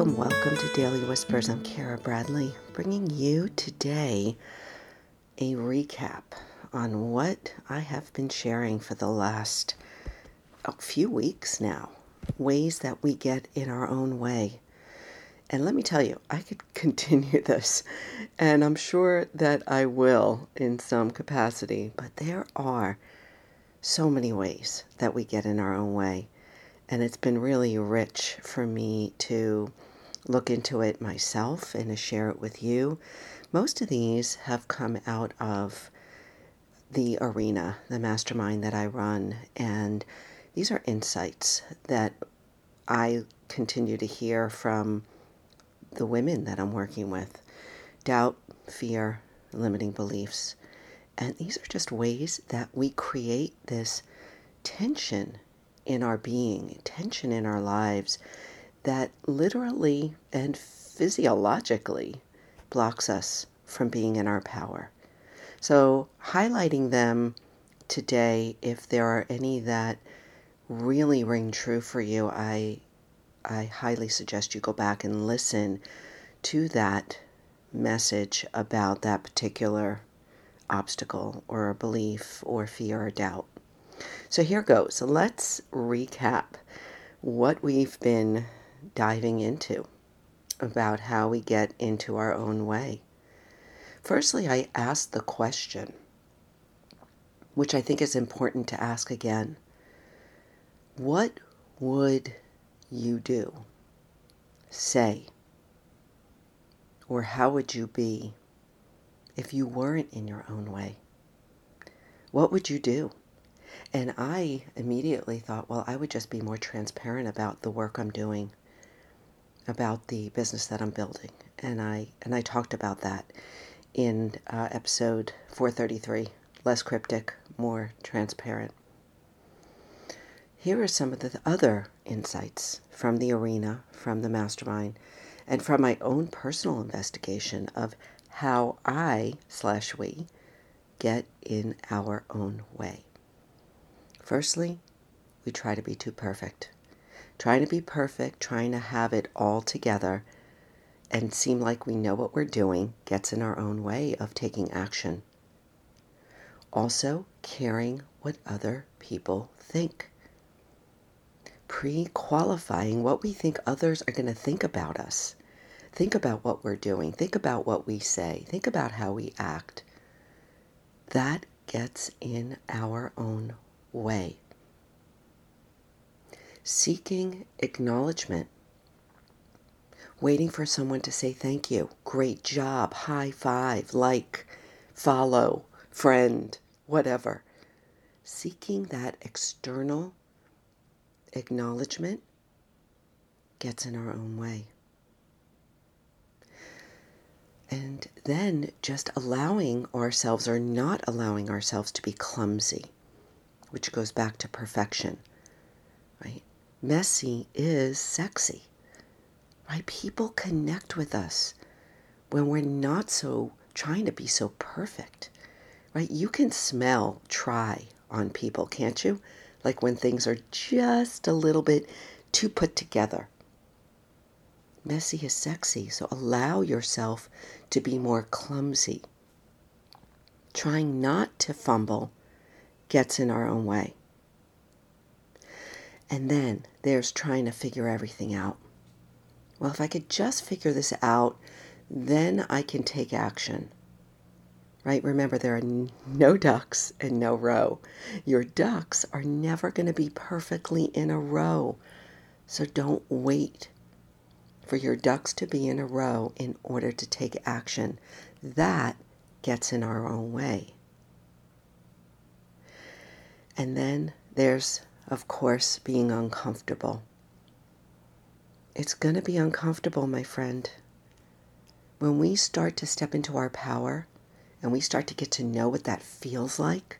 Welcome, welcome to Daily Whispers. I'm Kara Bradley, bringing you today a recap on what I have been sharing for the last a few weeks now. Ways that we get in our own way. And let me tell you, I could continue this, and I'm sure that I will in some capacity, but there are so many ways that we get in our own way and it's been really rich for me to look into it myself and to share it with you. Most of these have come out of the arena, the mastermind that I run, and these are insights that I continue to hear from the women that I'm working with doubt, fear, limiting beliefs. And these are just ways that we create this tension in our being, tension in our lives that literally and physiologically blocks us from being in our power. So, highlighting them today, if there are any that really ring true for you, I, I highly suggest you go back and listen to that message about that particular obstacle or a belief or fear or doubt. So here goes. Let's recap what we've been diving into about how we get into our own way. Firstly, I asked the question, which I think is important to ask again What would you do, say, or how would you be if you weren't in your own way? What would you do? And I immediately thought, well, I would just be more transparent about the work I'm doing, about the business that I'm building. And I and I talked about that in uh, episode 433, less cryptic, more transparent. Here are some of the other insights from the arena, from the mastermind, and from my own personal investigation of how I slash we get in our own way. Firstly, we try to be too perfect. Trying to be perfect, trying to have it all together and seem like we know what we're doing gets in our own way of taking action. Also, caring what other people think. Pre qualifying what we think others are going to think about us. Think about what we're doing. Think about what we say. Think about how we act. That gets in our own way. Seeking acknowledgement. Waiting for someone to say thank you, great job, high five, like, follow, friend, whatever. Seeking that external acknowledgement gets in our own way. And then just allowing ourselves or not allowing ourselves to be clumsy which goes back to perfection, right? Messy is sexy, right? People connect with us when we're not so trying to be so perfect, right? You can smell try on people, can't you? Like when things are just a little bit too put together. Messy is sexy, so allow yourself to be more clumsy. Trying not to fumble gets in our own way. And then there's trying to figure everything out. Well, if I could just figure this out, then I can take action. Right? Remember, there are no ducks and no row. Your ducks are never going to be perfectly in a row. So don't wait for your ducks to be in a row in order to take action. That gets in our own way. And then there's, of course, being uncomfortable. It's going to be uncomfortable, my friend. When we start to step into our power and we start to get to know what that feels like,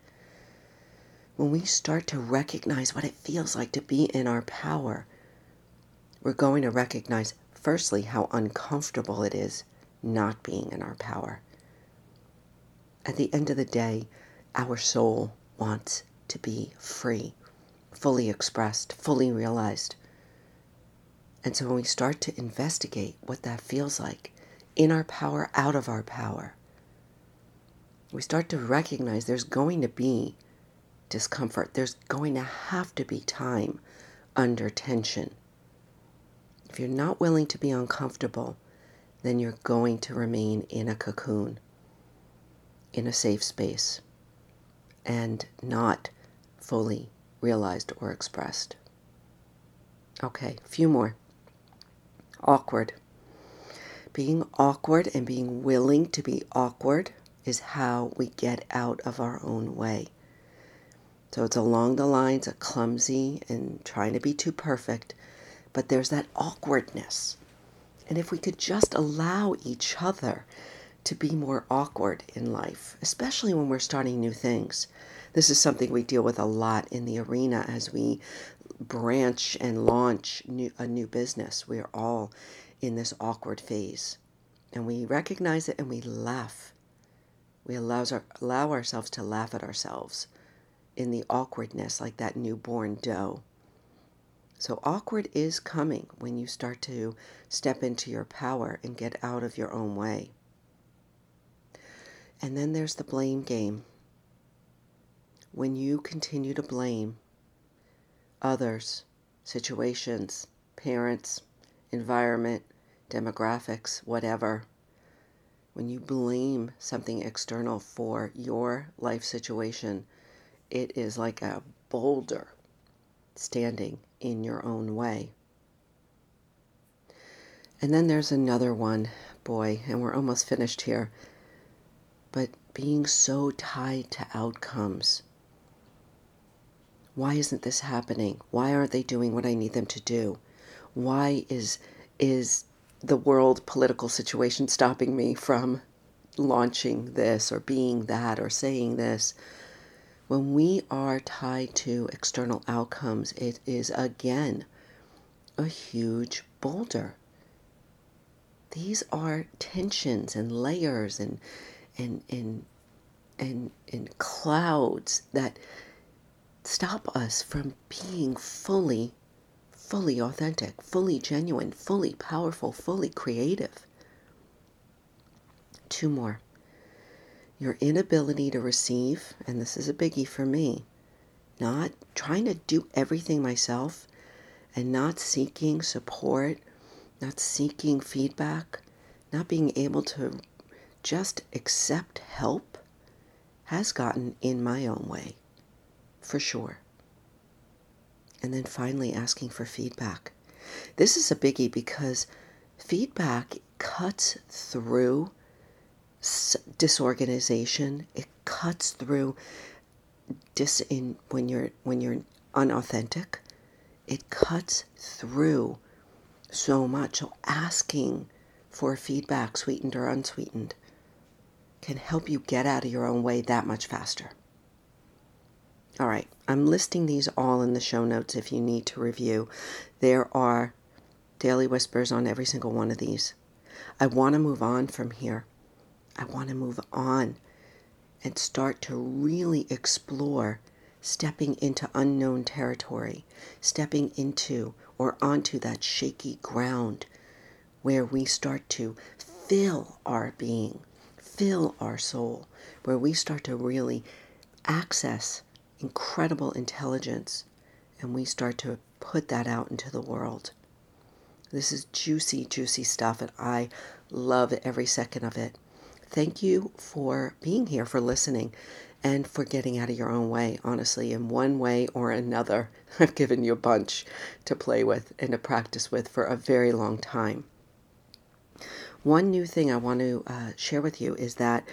when we start to recognize what it feels like to be in our power, we're going to recognize, firstly, how uncomfortable it is not being in our power. At the end of the day, our soul wants to be free, fully expressed, fully realized. And so when we start to investigate what that feels like, in our power, out of our power, we start to recognize there's going to be discomfort. There's going to have to be time under tension. If you're not willing to be uncomfortable, then you're going to remain in a cocoon, in a safe space, and not fully realized or expressed. Okay, a few more. Awkward. Being awkward and being willing to be awkward is how we get out of our own way. So it's along the lines of clumsy and trying to be too perfect, but there's that awkwardness. And if we could just allow each other to be more awkward in life, especially when we're starting new things. This is something we deal with a lot in the arena as we branch and launch new, a new business. We are all in this awkward phase. And we recognize it and we laugh. We allows our, allow ourselves to laugh at ourselves in the awkwardness like that newborn doe. So, awkward is coming when you start to step into your power and get out of your own way. And then there's the blame game. When you continue to blame others, situations, parents, environment, demographics, whatever, when you blame something external for your life situation, it is like a boulder standing in your own way. And then there's another one, boy, and we're almost finished here. But being so tied to outcomes. Why isn't this happening? Why aren't they doing what I need them to do? Why is is the world political situation stopping me from launching this or being that or saying this? When we are tied to external outcomes, it is again a huge boulder. These are tensions and layers and and and and, and clouds that stop us from being fully fully authentic, fully genuine, fully powerful, fully creative. Two more your inability to receive, and this is a biggie for me, not trying to do everything myself and not seeking support, not seeking feedback, not being able to just accept help has gotten in my own way, for sure. And then finally, asking for feedback. This is a biggie because feedback cuts through disorganization. It cuts through dis in when you're when you're unauthentic. It cuts through so much. So asking for feedback, sweetened or unsweetened, can help you get out of your own way that much faster. All right, I'm listing these all in the show notes if you need to review. There are daily whispers on every single one of these. I want to move on from here. I want to move on and start to really explore stepping into unknown territory, stepping into or onto that shaky ground where we start to fill our being, fill our soul, where we start to really access incredible intelligence and we start to put that out into the world. This is juicy, juicy stuff, and I love every second of it. Thank you for being here, for listening, and for getting out of your own way, honestly, in one way or another. I've given you a bunch to play with and to practice with for a very long time. One new thing I want to uh, share with you is that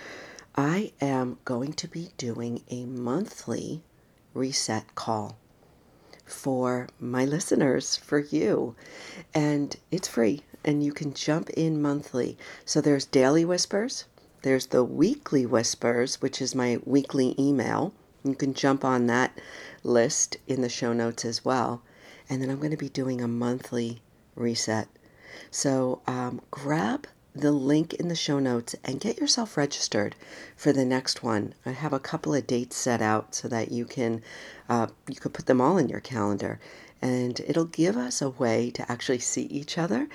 I am going to be doing a monthly reset call for my listeners, for you. And it's free, and you can jump in monthly. So there's Daily Whispers, there's the weekly whispers, which is my weekly email. You can jump on that list in the show notes as well. And then I'm going to be doing a monthly reset. So um, grab the link in the show notes and get yourself registered for the next one. I have a couple of dates set out so that you can uh, you could put them all in your calendar and it'll give us a way to actually see each other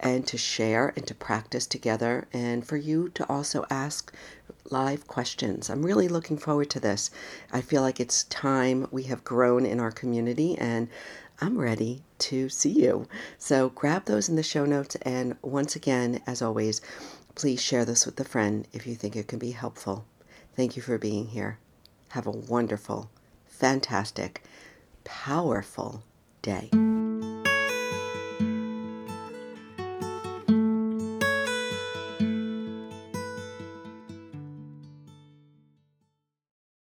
and to share and to practice together, and for you to also ask live questions. I'm really looking forward to this. I feel like it's time we have grown in our community, and I'm ready to see you. So grab those in the show notes, and once again, as always, please share this with a friend if you think it can be helpful. Thank you for being here. Have a wonderful, fantastic, powerful day.